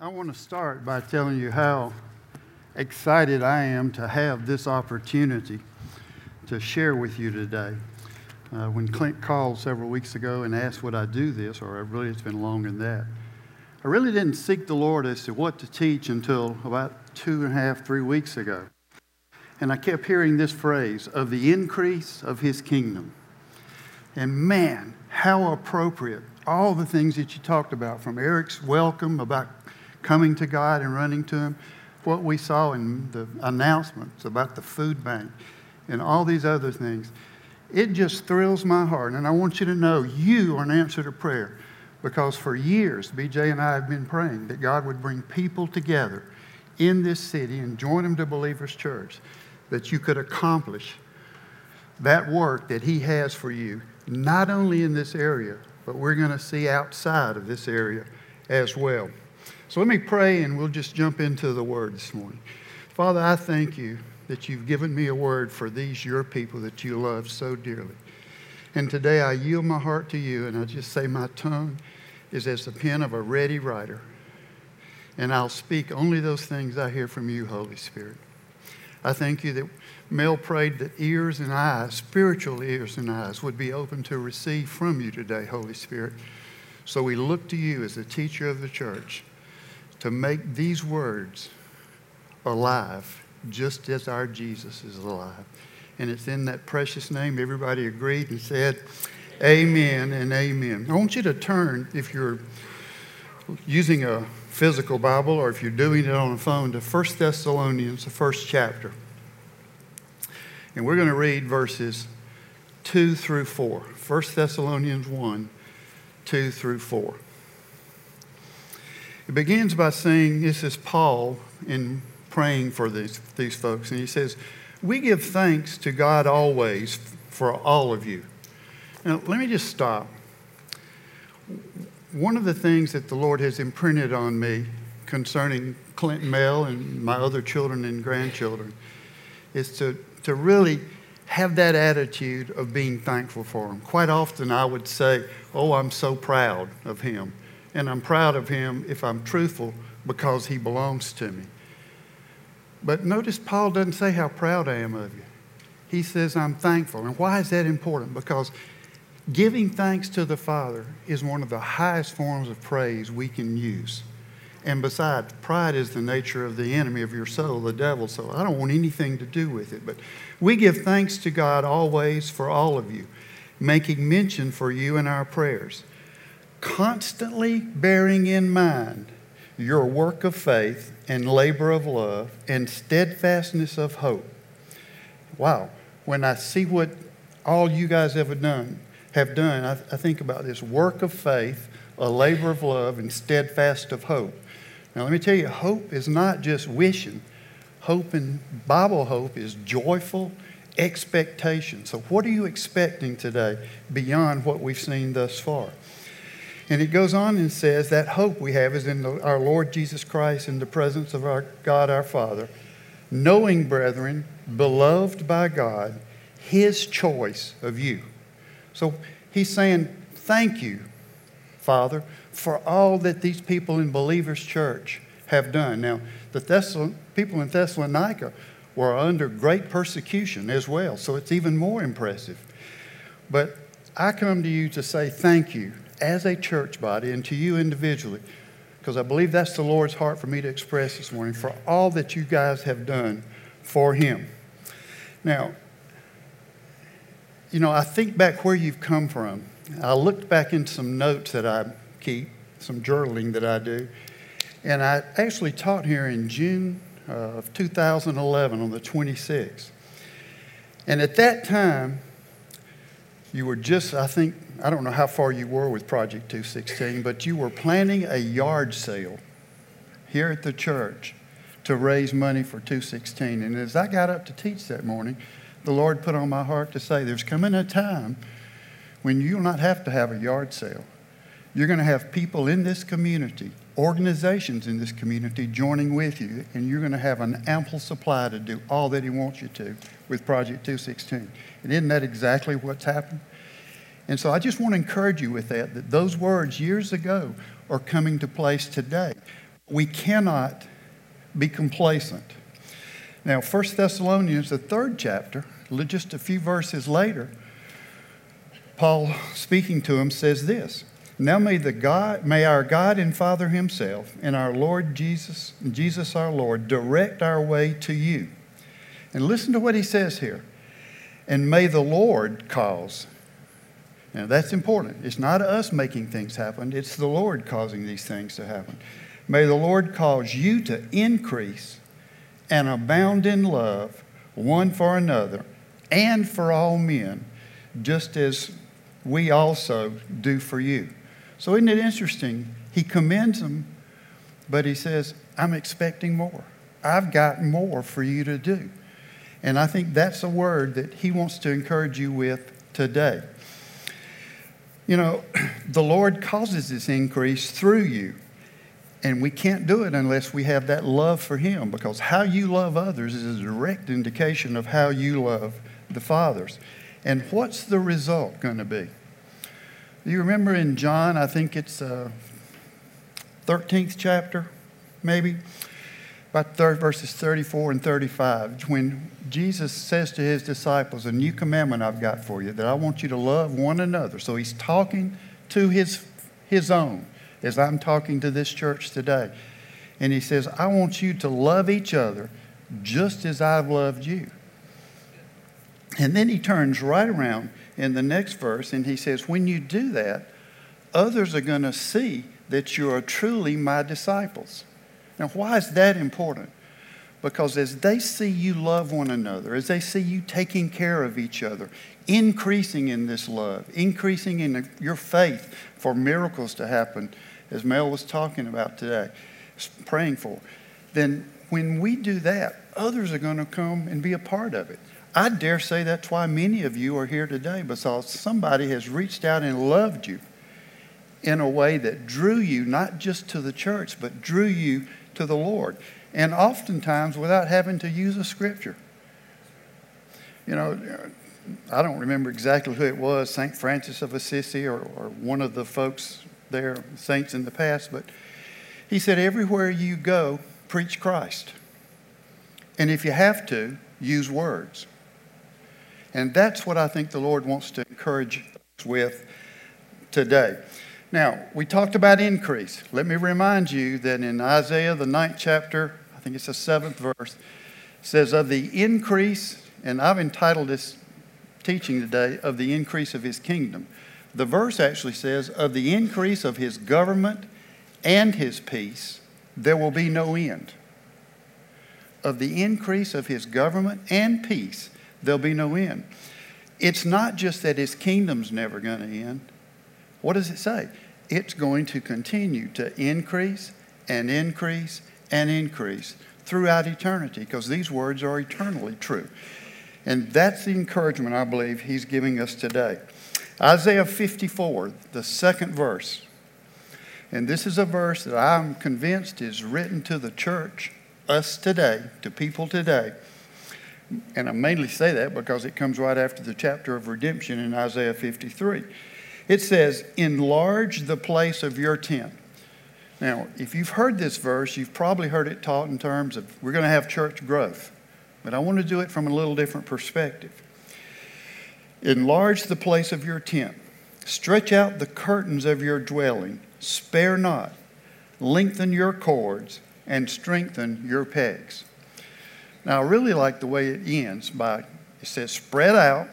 I want to start by telling you how excited I am to have this opportunity to share with you today. Uh, when Clint called several weeks ago and asked would I do this, or really it's been longer than that, I really didn't seek the Lord as to what to teach until about two and a half, three weeks ago. And I kept hearing this phrase of the increase of his kingdom. And man, how appropriate all the things that you talked about from Eric's welcome about coming to God and running to Him, what we saw in the announcements about the food bank and all these other things. It just thrills my heart. And I want you to know you are an answer to prayer because for years, BJ and I have been praying that God would bring people together in this city and join them to Believers Church, that you could accomplish that work that He has for you, not only in this area, but we're going to see outside of this area as well. So let me pray and we'll just jump into the word this morning. Father, I thank you that you've given me a word for these, your people that you love so dearly. And today I yield my heart to you and I just say my tongue is as the pen of a ready writer. And I'll speak only those things I hear from you, Holy Spirit. I thank you that Mel prayed that ears and eyes, spiritual ears and eyes, would be open to receive from you today, Holy Spirit. So we look to you as the teacher of the church to make these words alive, just as our Jesus is alive. And it's in that precious name everybody agreed and said, Amen and amen. I want you to turn, if you're using a physical Bible or if you're doing it on a phone, to 1 Thessalonians, the first chapter. And we're going to read verses 2 through 4. 1 Thessalonians 1, 2 through 4. It begins by saying, This is Paul in praying for these, these folks. And he says, We give thanks to God always for all of you. Now, let me just stop. One of the things that the Lord has imprinted on me concerning Clint and Mel and my other children and grandchildren is to, to really have that attitude of being thankful for him. Quite often I would say, Oh, I'm so proud of him and I'm proud of him if I'm truthful because he belongs to me. But notice Paul doesn't say how proud I am of you. He says, I'm thankful. And why is that important? Because giving thanks to the Father is one of the highest forms of praise we can use. And besides, pride is the nature of the enemy of your soul, the devil, so I don't want anything to do with it. But we give thanks to God always for all of you, making mention for you in our prayers constantly bearing in mind your work of faith and labor of love and steadfastness of hope. Wow, when I see what all you guys ever done, have done, I, I think about this work of faith, a labor of love, and steadfast of hope. Now, let me tell you, hope is not just wishing. Hope and Bible hope is joyful expectation. So, what are you expecting today beyond what we've seen thus far? And it goes on and says that hope we have is in the, our Lord Jesus Christ in the presence of our God our Father, knowing, brethren, beloved by God, His choice of you. So he's saying, Thank you, Father, for all that these people in Believers Church have done. Now, the people in Thessalonica were under great persecution as well, so it's even more impressive. But I come to you to say thank you as a church body and to you individually, because I believe that's the Lord's heart for me to express this morning, for all that you guys have done for Him. Now, you know, I think back where you've come from. I looked back into some notes that I keep, some journaling that I do, and I actually taught here in June of 2011 on the 26th. And at that time, you were just, I think, I don't know how far you were with Project 216, but you were planning a yard sale here at the church to raise money for 216. And as I got up to teach that morning, the Lord put on my heart to say, There's coming a time when you'll not have to have a yard sale. You're going to have people in this community, organizations in this community joining with you, and you're going to have an ample supply to do all that He wants you to with Project 216. And isn't that exactly what's happened? And so I just want to encourage you with that, that those words years ago are coming to place today. we cannot be complacent. Now, 1 Thessalonians, the third chapter, just a few verses later, Paul, speaking to him, says this Now may, the God, may our God and Father Himself and our Lord Jesus, Jesus our Lord, direct our way to you. And listen to what he says here. And may the Lord cause. Now that's important. It's not us making things happen, it's the Lord causing these things to happen. May the Lord cause you to increase and abound in love one for another and for all men, just as we also do for you. So, isn't it interesting? He commends them, but he says, I'm expecting more. I've got more for you to do. And I think that's a word that he wants to encourage you with today. You know, the Lord causes this increase through you. And we can't do it unless we have that love for Him because how you love others is a direct indication of how you love the fathers. And what's the result going to be? You remember in John, I think it's uh, 13th chapter, maybe, about third, verses 34 and 35, when Jesus says to his disciples, A new commandment I've got for you, that I want you to love one another. So he's talking to his, his own as I'm talking to this church today. And he says, I want you to love each other just as I've loved you. And then he turns right around in the next verse and he says, When you do that, others are going to see that you are truly my disciples. Now, why is that important? Because as they see you love one another, as they see you taking care of each other, increasing in this love, increasing in your faith for miracles to happen, as Mel was talking about today, praying for, then when we do that, others are going to come and be a part of it. I dare say that's why many of you are here today, because somebody has reached out and loved you in a way that drew you not just to the church, but drew you to the Lord. And oftentimes without having to use a scripture. You know, I don't remember exactly who it was, St. Francis of Assisi or, or one of the folks there, saints in the past, but he said, everywhere you go, preach Christ. And if you have to, use words. And that's what I think the Lord wants to encourage us with today. Now, we talked about increase. Let me remind you that in Isaiah, the ninth chapter, I think it's the seventh verse, says, Of the increase, and I've entitled this teaching today, Of the increase of his kingdom. The verse actually says, Of the increase of his government and his peace, there will be no end. Of the increase of his government and peace, there'll be no end. It's not just that his kingdom's never going to end. What does it say? It's going to continue to increase and increase and increase throughout eternity because these words are eternally true. And that's the encouragement I believe he's giving us today. Isaiah 54, the second verse. And this is a verse that I'm convinced is written to the church, us today, to people today. And I mainly say that because it comes right after the chapter of redemption in Isaiah 53. It says, Enlarge the place of your tent. Now, if you've heard this verse, you've probably heard it taught in terms of we're going to have church growth. But I want to do it from a little different perspective. Enlarge the place of your tent. Stretch out the curtains of your dwelling. Spare not. Lengthen your cords and strengthen your pegs. Now, I really like the way it ends by it says, spread out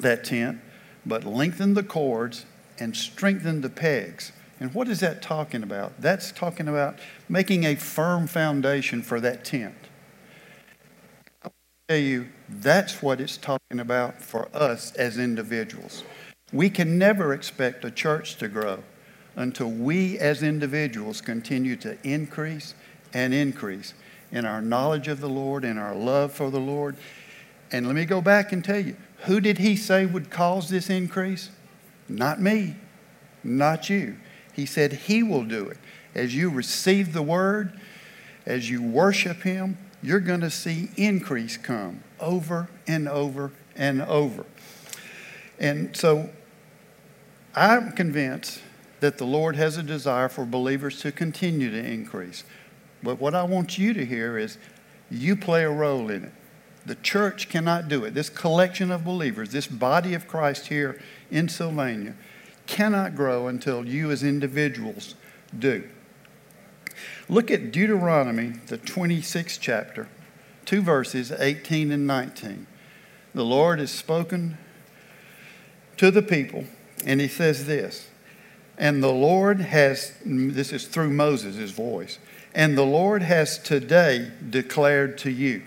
that tent, but lengthen the cords and strengthen the pegs. And what is that talking about? That's talking about making a firm foundation for that tent. I'll tell you, that's what it's talking about for us as individuals. We can never expect a church to grow until we as individuals continue to increase and increase in our knowledge of the Lord and our love for the Lord. And let me go back and tell you who did he say would cause this increase? Not me, not you. He said he will do it. As you receive the word, as you worship him, you're going to see increase come over and over and over. And so I'm convinced that the Lord has a desire for believers to continue to increase. But what I want you to hear is you play a role in it. The church cannot do it. This collection of believers, this body of Christ here in Sylvania, cannot grow until you as individuals do. Look at Deuteronomy, the 26th chapter, two verses, 18 and 19. The Lord has spoken to the people, and he says this And the Lord has, this is through Moses' voice, and the Lord has today declared to you.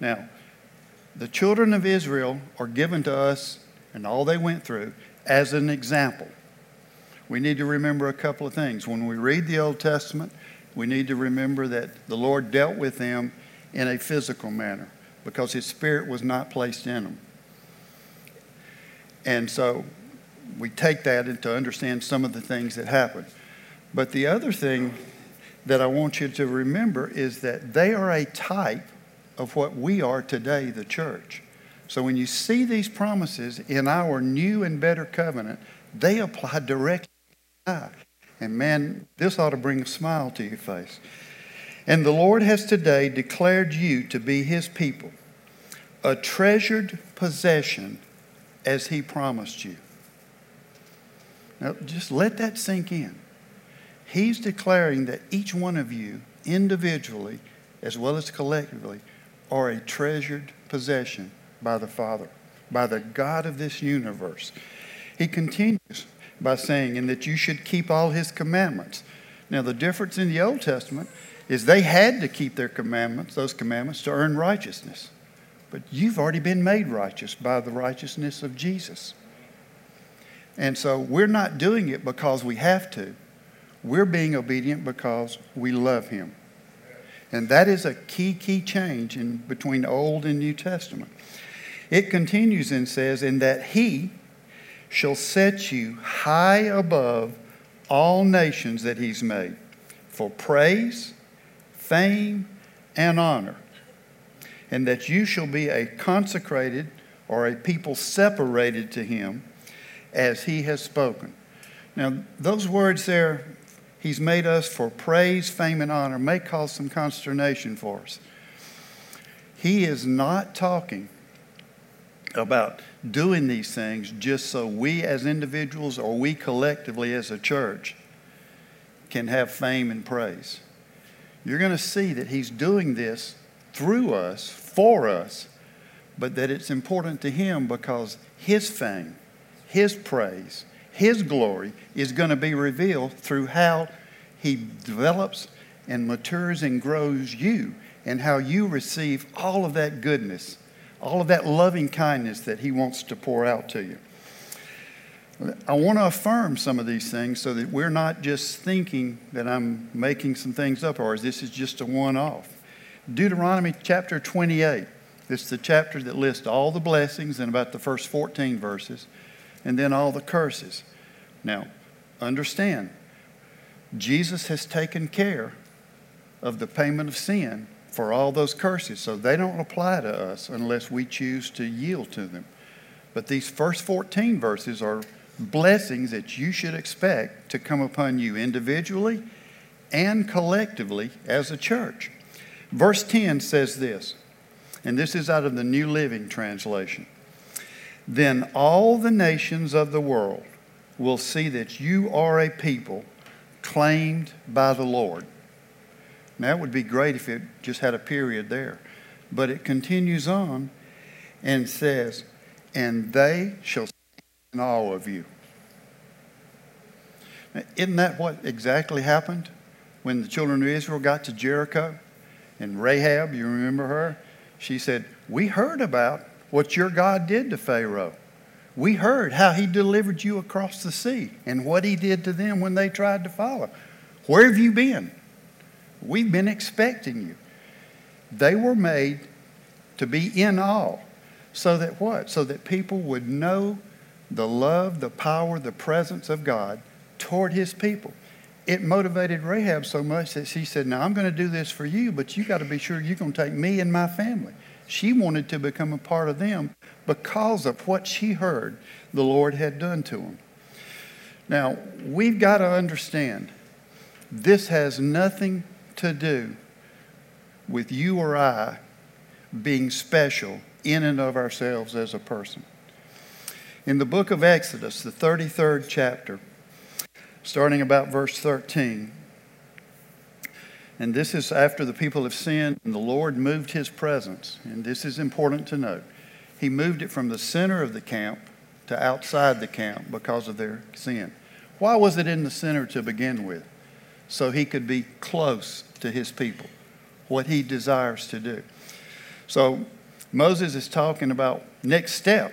Now, the children of Israel are given to us and all they went through as an example. We need to remember a couple of things. When we read the Old Testament, we need to remember that the Lord dealt with them in a physical manner because His Spirit was not placed in them. And so we take that to understand some of the things that happened. But the other thing that I want you to remember is that they are a type of what we are today, the church. So when you see these promises in our new and better covenant, they apply directly to And man, this ought to bring a smile to your face. And the Lord has today declared you to be his people, a treasured possession as he promised you. Now, just let that sink in. He's declaring that each one of you, individually as well as collectively, are a treasured possession by the Father, by the God of this universe. He continues by saying, and that you should keep all his commandments. Now, the difference in the Old Testament is they had to keep their commandments, those commandments, to earn righteousness. But you've already been made righteous by the righteousness of Jesus. And so we're not doing it because we have to. We're being obedient because we love him. And that is a key, key change in between Old and New Testament. It continues and says, In that he shall set you high above all nations that he's made for praise, fame, and honor, and that you shall be a consecrated or a people separated to him as he has spoken. Now, those words there, he's made us for praise, fame, and honor, may cause some consternation for us. He is not talking about doing these things just so we as individuals or we collectively as a church can have fame and praise. You're going to see that He's doing this through us, for us, but that it's important to Him because His fame, His praise, His glory is going to be revealed through how He develops and matures and grows you and how you receive all of that goodness all of that loving kindness that He wants to pour out to you. I want to affirm some of these things so that we're not just thinking that I'm making some things up or this is just a one off. Deuteronomy chapter 28. This is the chapter that lists all the blessings in about the first 14 verses and then all the curses. Now, understand, Jesus has taken care of the payment of sin for all those curses. So they don't apply to us unless we choose to yield to them. But these first 14 verses are blessings that you should expect to come upon you individually and collectively as a church. Verse 10 says this, and this is out of the New Living Translation. Then all the nations of the world will see that you are a people claimed by the Lord. Now, that would be great if it just had a period there. But it continues on and says, And they shall in awe of you. Now, isn't that what exactly happened when the children of Israel got to Jericho? And Rahab, you remember her? She said, We heard about what your God did to Pharaoh. We heard how he delivered you across the sea and what he did to them when they tried to follow. Where have you been? We've been expecting you. They were made to be in awe. So that what? So that people would know the love, the power, the presence of God toward his people. It motivated Rahab so much that she said, Now I'm going to do this for you, but you got to be sure you're going to take me and my family. She wanted to become a part of them because of what she heard the Lord had done to them. Now, we've got to understand this has nothing to do with you or I being special in and of ourselves as a person. In the book of Exodus, the 33rd chapter, starting about verse 13, and this is after the people have sinned and the Lord moved his presence. And this is important to note. He moved it from the center of the camp to outside the camp because of their sin. Why was it in the center to begin with? So he could be close to his people, what he desires to do. So Moses is talking about next step.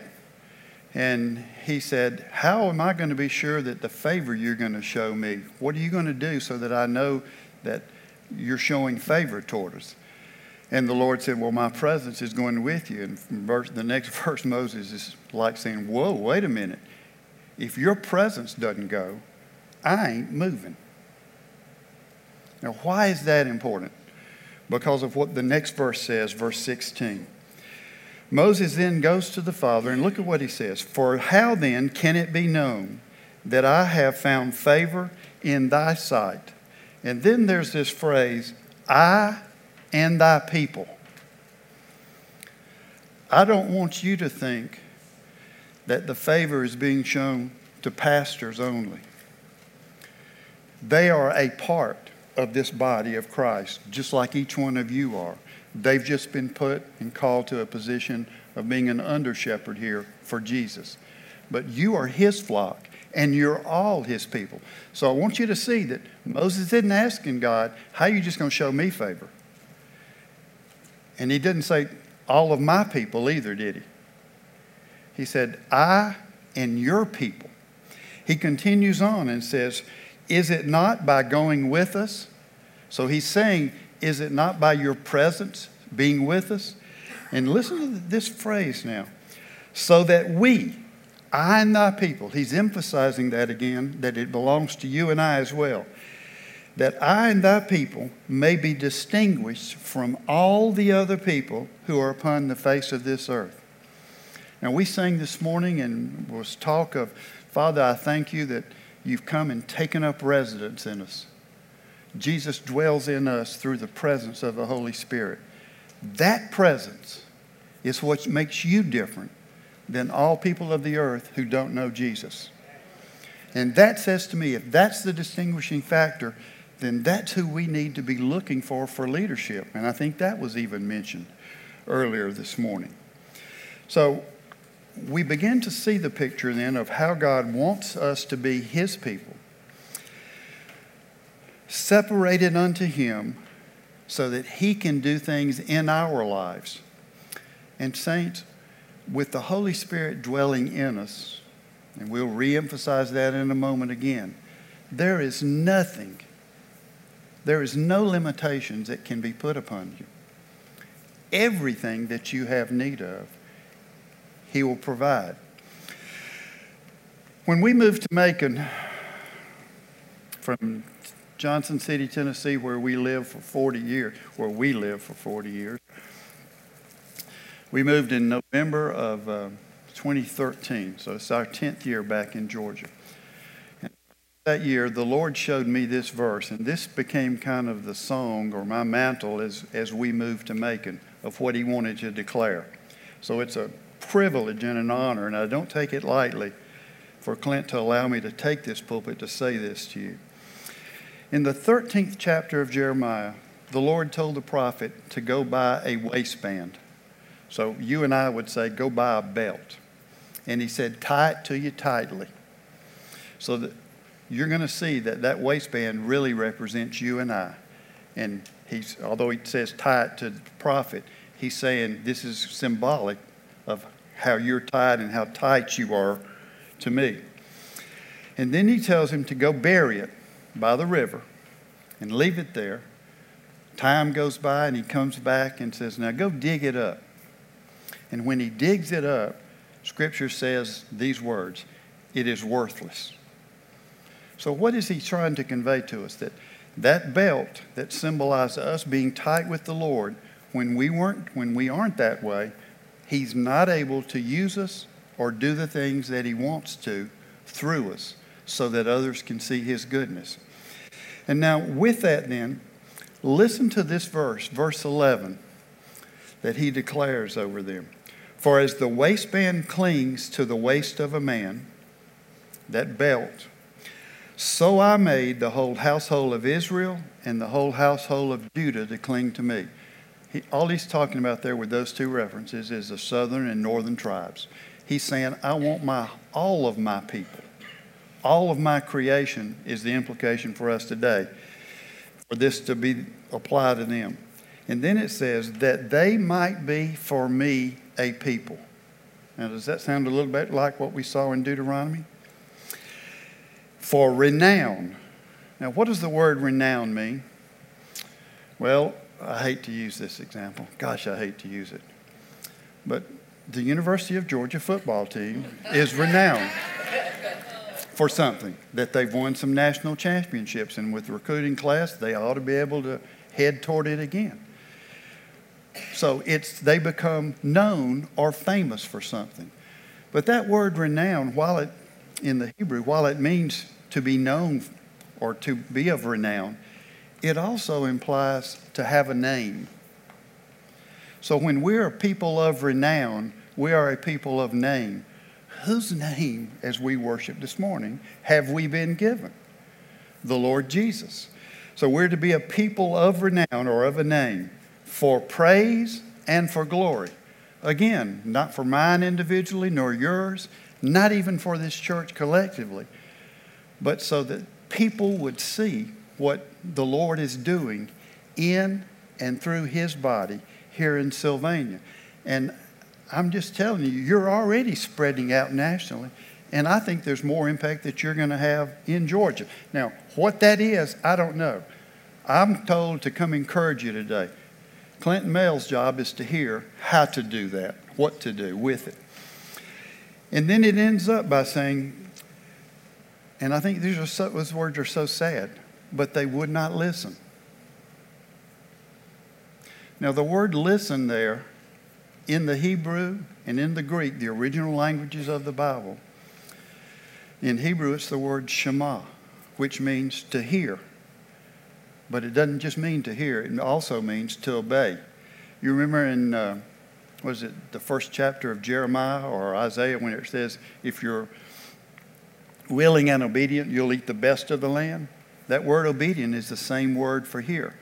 And he said, How am I going to be sure that the favor you're going to show me, what are you going to do so that I know that you're showing favor toward us? And the Lord said, Well, my presence is going with you. And verse, the next verse, Moses is like saying, Whoa, wait a minute. If your presence doesn't go, I ain't moving. Now, why is that important? Because of what the next verse says, verse 16. Moses then goes to the Father, and look at what he says For how then can it be known that I have found favor in thy sight? And then there's this phrase, I and thy people. I don't want you to think that the favor is being shown to pastors only. They are a part of this body of Christ, just like each one of you are. They've just been put and called to a position of being an under shepherd here for Jesus. But you are his flock, and you're all his people. So I want you to see that Moses isn't asking God, How are you just going to show me favor? And he didn't say, All of my people either, did he? He said, I and your people. He continues on and says, Is it not by going with us? So he's saying, Is it not by your presence being with us? And listen to this phrase now. So that we, I and thy people, he's emphasizing that again, that it belongs to you and I as well that I and thy people may be distinguished from all the other people who are upon the face of this earth. Now, we sang this morning and was talk of, Father, I thank you that you've come and taken up residence in us. Jesus dwells in us through the presence of the Holy Spirit. That presence is what makes you different than all people of the earth who don't know Jesus. And that says to me, if that's the distinguishing factor, then that's who we need to be looking for for leadership. And I think that was even mentioned earlier this morning. So we begin to see the picture then of how God wants us to be His people, separated unto Him so that He can do things in our lives. And, saints, with the Holy Spirit dwelling in us, and we'll reemphasize that in a moment again, there is nothing there is no limitations that can be put upon you. Everything that you have need of, He will provide. When we moved to Macon from Johnson City, Tennessee, where we lived for 40 years, where we lived for 40 years, we moved in November of uh, 2013, so it's our 10th year back in Georgia that year, the Lord showed me this verse, and this became kind of the song or my mantle as, as we moved to Macon of what He wanted to declare. So it's a privilege and an honor, and I don't take it lightly for Clint to allow me to take this pulpit to say this to you. In the 13th chapter of Jeremiah, the Lord told the prophet to go buy a waistband. So you and I would say, go buy a belt. And he said, tie it to you tightly. So that you're going to see that that waistband really represents you and I. And he's, although he says tie it to the prophet, he's saying this is symbolic of how you're tied and how tight you are to me. And then he tells him to go bury it by the river and leave it there. Time goes by and he comes back and says, Now go dig it up. And when he digs it up, Scripture says these words it is worthless. So, what is he trying to convey to us? That that belt that symbolizes us being tight with the Lord, when we weren't, when we aren't that way, he's not able to use us or do the things that he wants to through us. so that others can see his goodness. And now, with that, then, listen to this verse, verse 11, that he declares over them. For as the waistband clings to the waist of a man, that belt, so I made the whole household of Israel and the whole household of Judah to cling to me. He, all he's talking about there with those two references is the southern and northern tribes. He's saying, I want my, all of my people, all of my creation is the implication for us today, for this to be applied to them. And then it says, that they might be for me a people. Now, does that sound a little bit like what we saw in Deuteronomy? For renown. Now, what does the word renown mean? Well, I hate to use this example. Gosh, I hate to use it. But the University of Georgia football team is renowned for something that they've won some national championships, and with the recruiting class, they ought to be able to head toward it again. So it's they become known or famous for something. But that word renown, while it in the Hebrew, while it means to be known or to be of renown, it also implies to have a name. So when we're a people of renown, we are a people of name. Whose name, as we worship this morning, have we been given? The Lord Jesus. So we're to be a people of renown or of a name for praise and for glory. Again, not for mine individually nor yours, not even for this church collectively, but so that people would see what the Lord is doing in and through his body here in Sylvania. And I'm just telling you, you're already spreading out nationally. And I think there's more impact that you're going to have in Georgia. Now, what that is, I don't know. I'm told to come encourage you today. Clint and Mel's job is to hear how to do that, what to do with it. And then it ends up by saying, and I think these, are so, those words are so sad, but they would not listen. Now, the word listen there in the Hebrew and in the Greek, the original languages of the Bible, in Hebrew it's the word shema, which means to hear. But it doesn't just mean to hear, it also means to obey. You remember in, uh, was it the first chapter of Jeremiah or Isaiah when it says, if you're willing and obedient, you'll eat the best of the land? That word obedient is the same word for hear.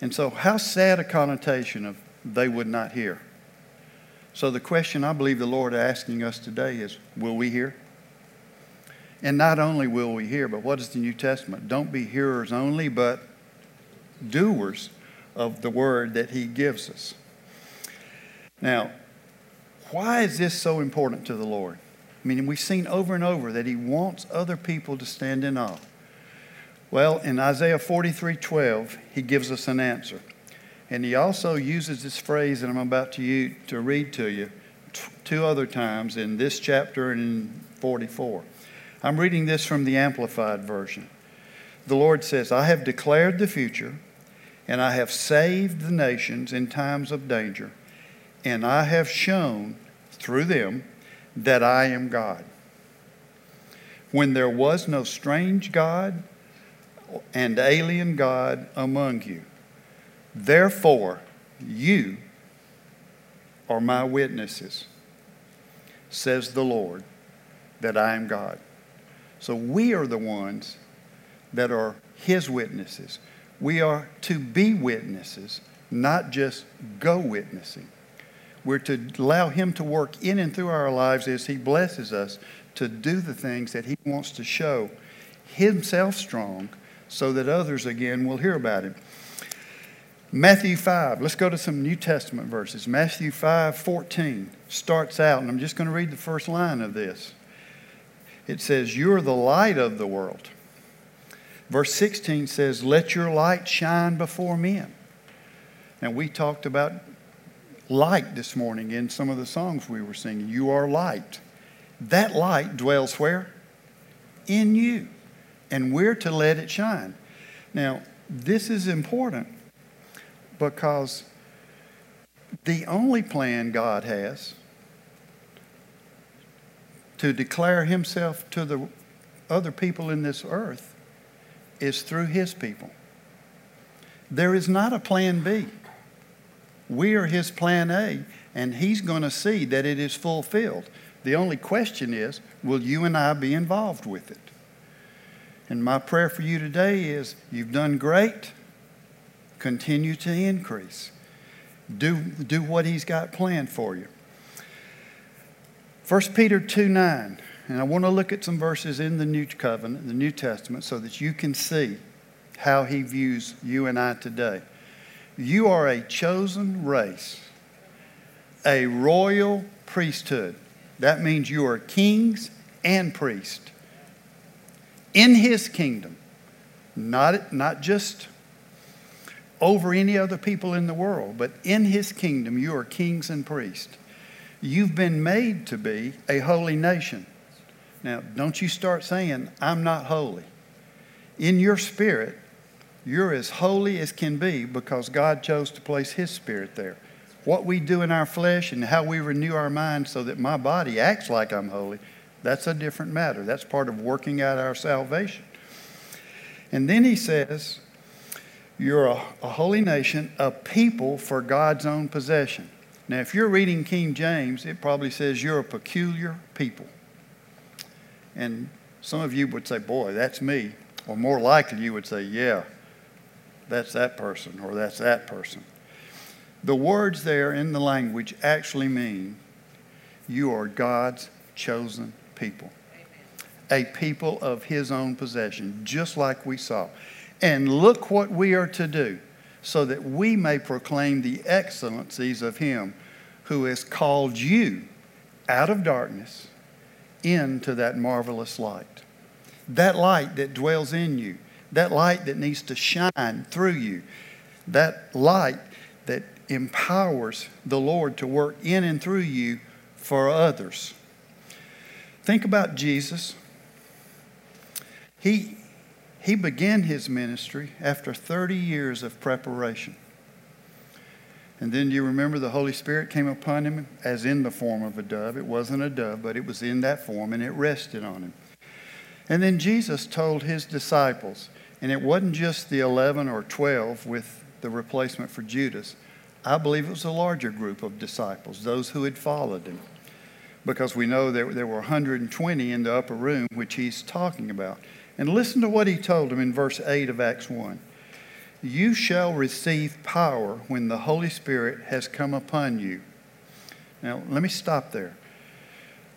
And so, how sad a connotation of they would not hear. So, the question I believe the Lord is asking us today is will we hear? And not only will we hear, but what is the New Testament? Don't be hearers only, but doers of the word that He gives us. Now, why is this so important to the Lord? I mean, we've seen over and over that He wants other people to stand in awe. Well, in Isaiah 43 12, He gives us an answer. And he also uses this phrase that I'm about to, use, to read to you two other times in this chapter and in 44. I'm reading this from the Amplified Version. The Lord says, I have declared the future, and I have saved the nations in times of danger, and I have shown through them that I am God. When there was no strange God and alien God among you, Therefore, you are my witnesses, says the Lord, that I am God. So we are the ones that are his witnesses. We are to be witnesses, not just go witnessing. We're to allow him to work in and through our lives as he blesses us to do the things that he wants to show himself strong so that others again will hear about him. Matthew 5, let's go to some New Testament verses. Matthew 5 14 starts out, and I'm just going to read the first line of this. It says, You're the light of the world. Verse 16 says, Let your light shine before men. And we talked about light this morning in some of the songs we were singing. You are light. That light dwells where? In you. And we're to let it shine. Now, this is important because the only plan God has to declare himself to the other people in this earth is through His people. There is not a plan B. We are His plan A, and He's going to see that it is fulfilled. The only question is will you and I be involved with it? And my prayer for you today is you've done great, continue to increase. Do, do what He's got planned for you. 1 Peter 2 9. And I want to look at some verses in the New Covenant, the New Testament, so that you can see how he views you and I today. You are a chosen race, a royal priesthood. That means you are kings and priests in his kingdom, not, not just over any other people in the world, but in his kingdom, you are kings and priests. You've been made to be a holy nation. Now, don't you start saying, I'm not holy. In your spirit, you're as holy as can be because God chose to place His spirit there. What we do in our flesh and how we renew our mind so that my body acts like I'm holy, that's a different matter. That's part of working out our salvation. And then He says, You're a, a holy nation, a people for God's own possession. Now, if you're reading King James, it probably says you're a peculiar people. And some of you would say, Boy, that's me. Or more likely, you would say, Yeah, that's that person, or that's that person. The words there in the language actually mean you are God's chosen people, a people of His own possession, just like we saw. And look what we are to do so that we may proclaim the excellencies of Him who has called you out of darkness into that marvelous light. That light that dwells in you, that light that needs to shine through you, that light that empowers the Lord to work in and through you for others. Think about Jesus. He, he began his ministry after 30 years of preparation. And then do you remember the Holy Spirit came upon him as in the form of a dove? It wasn't a dove, but it was in that form and it rested on him. And then Jesus told his disciples, and it wasn't just the 11 or 12 with the replacement for Judas. I believe it was a larger group of disciples, those who had followed him. Because we know there, there were 120 in the upper room, which he's talking about. And listen to what he told them in verse 8 of Acts 1. You shall receive power when the Holy Spirit has come upon you. Now, let me stop there.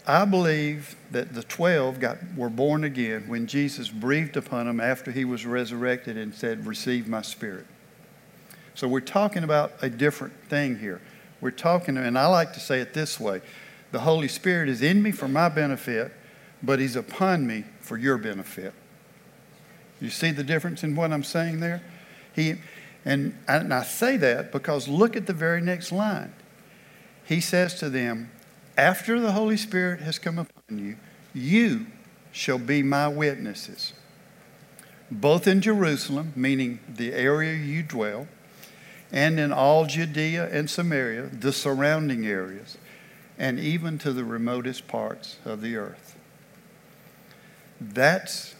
I believe that the 12 got, were born again when Jesus breathed upon them after he was resurrected and said, Receive my spirit. So we're talking about a different thing here. We're talking, and I like to say it this way the Holy Spirit is in me for my benefit, but he's upon me for your benefit. You see the difference in what I'm saying there? He, and, and I say that because look at the very next line. He says to them, After the Holy Spirit has come upon you, you shall be my witnesses, both in Jerusalem, meaning the area you dwell, and in all Judea and Samaria, the surrounding areas, and even to the remotest parts of the earth. That's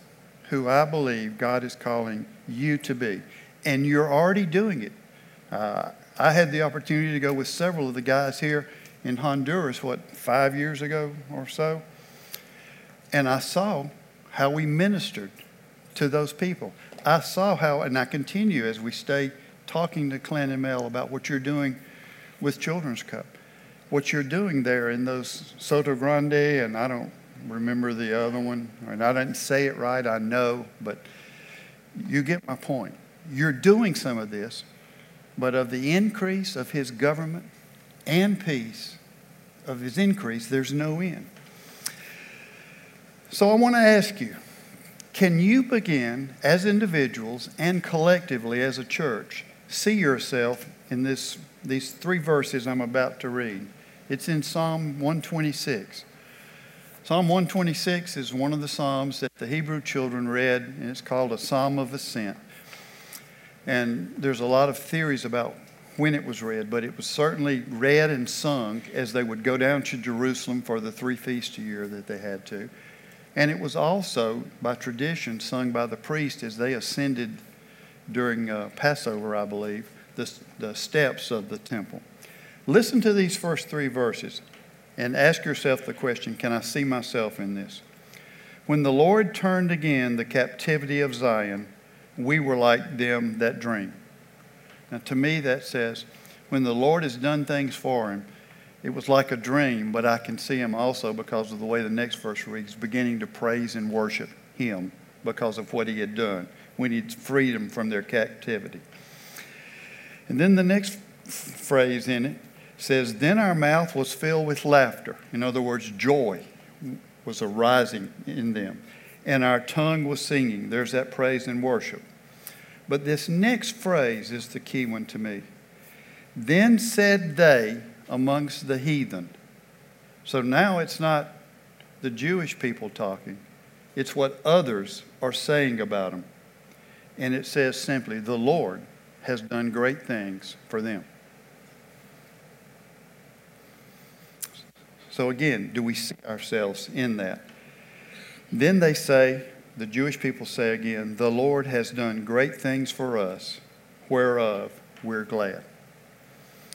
who I believe God is calling you to be and you're already doing it. Uh, I had the opportunity to go with several of the guys here in Honduras, what, five years ago or so? And I saw how we ministered to those people. I saw how, and I continue as we stay talking to Clint and Mel about what you're doing with Children's Cup, what you're doing there in those Soto Grande, and I don't remember the other one, and I didn't say it right, I know, but you get my point. You're doing some of this, but of the increase of his government and peace, of his increase, there's no end. So I want to ask you can you begin as individuals and collectively as a church see yourself in this, these three verses I'm about to read? It's in Psalm 126. Psalm 126 is one of the Psalms that the Hebrew children read, and it's called a Psalm of Ascent. And there's a lot of theories about when it was read, but it was certainly read and sung as they would go down to Jerusalem for the three feasts a year that they had to. And it was also, by tradition, sung by the priest as they ascended during uh, Passover, I believe, the, the steps of the temple. Listen to these first three verses and ask yourself the question Can I see myself in this? When the Lord turned again the captivity of Zion, we were like them that dream. Now, to me, that says, when the Lord has done things for him, it was like a dream, but I can see him also because of the way the next verse reads, beginning to praise and worship him because of what he had done when he'd freed them from their captivity. And then the next phrase in it says, Then our mouth was filled with laughter. In other words, joy was arising in them. And our tongue was singing. There's that praise and worship. But this next phrase is the key one to me. Then said they amongst the heathen. So now it's not the Jewish people talking, it's what others are saying about them. And it says simply, The Lord has done great things for them. So again, do we see ourselves in that? Then they say, the Jewish people say again, The Lord has done great things for us, whereof we're glad.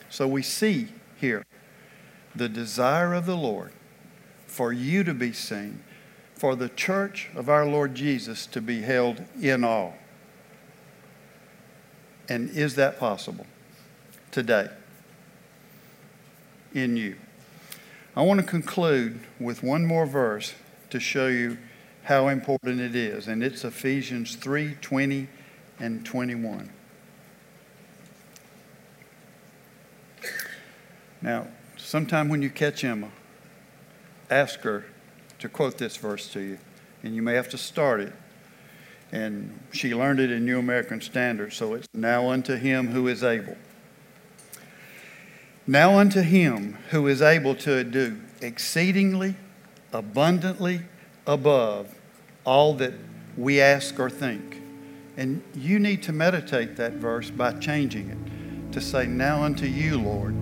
So we see here the desire of the Lord for you to be seen, for the church of our Lord Jesus to be held in awe. And is that possible today in you? I want to conclude with one more verse to show you how important it is, and it's Ephesians 3 20 and 21. Now, sometime when you catch Emma, ask her to quote this verse to you, and you may have to start it. And she learned it in New American Standard, so it's now unto him who is able now unto him who is able to do exceedingly abundantly above all that we ask or think. And you need to meditate that verse by changing it to say, Now unto you, Lord,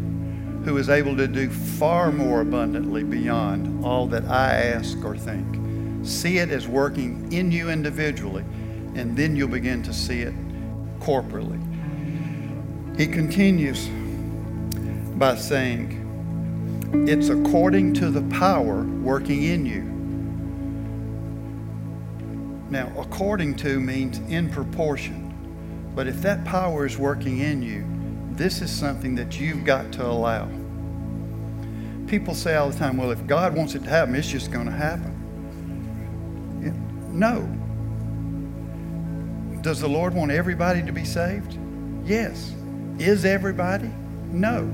who is able to do far more abundantly beyond all that I ask or think. See it as working in you individually, and then you'll begin to see it corporately. He continues by saying, It's according to the power working in you. Now, according to means in proportion. But if that power is working in you, this is something that you've got to allow. People say all the time, well, if God wants it to happen, it's just going to happen. No. Does the Lord want everybody to be saved? Yes. Is everybody? No.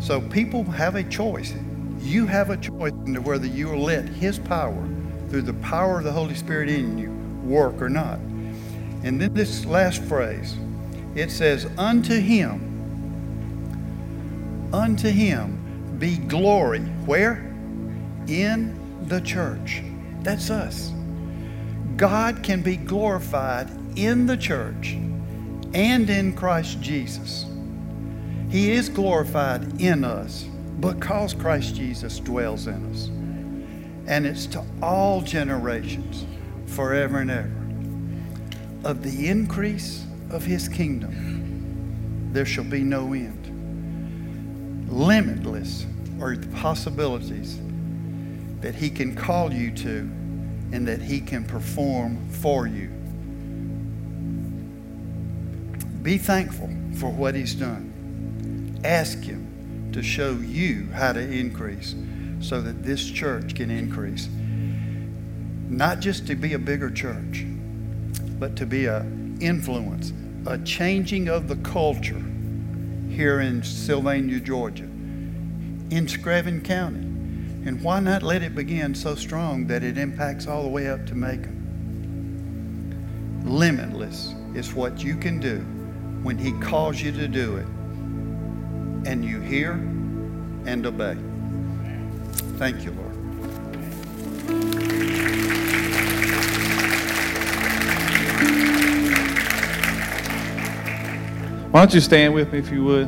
So people have a choice. You have a choice into whether you will let His power, through the power of the Holy Spirit in you, work or not. And then this last phrase, it says, Unto Him, unto Him be glory. Where? In the church. That's us. God can be glorified in the church and in Christ Jesus. He is glorified in us because Christ Jesus dwells in us. And it's to all generations, forever and ever. Of the increase of his kingdom, there shall be no end. Limitless are the possibilities that he can call you to and that he can perform for you. Be thankful for what he's done. Ask Him to show you how to increase so that this church can increase. Not just to be a bigger church, but to be an influence, a changing of the culture here in Sylvania, Georgia, in Screven County. And why not let it begin so strong that it impacts all the way up to Macon? Limitless is what you can do when He calls you to do it and you hear and obey. Thank you, Lord. Why don't you stand with me if you would?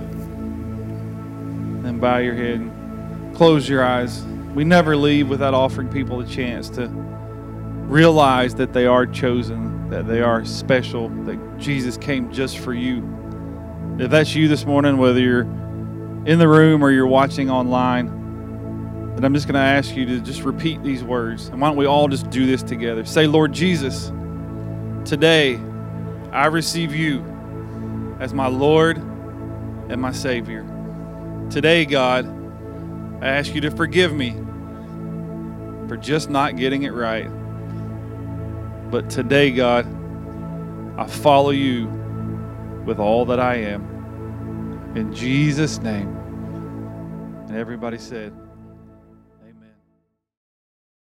And bow your head. And close your eyes. We never leave without offering people a chance to realize that they are chosen, that they are special, that Jesus came just for you. If that's you this morning, whether you're in the room or you're watching online, I'm just going to ask you to just repeat these words. And why don't we all just do this together? Say, Lord Jesus, today I receive you as my Lord and my Savior. Today, God, I ask you to forgive me for just not getting it right. But today, God, I follow you with all that I am. In Jesus' name. And everybody said,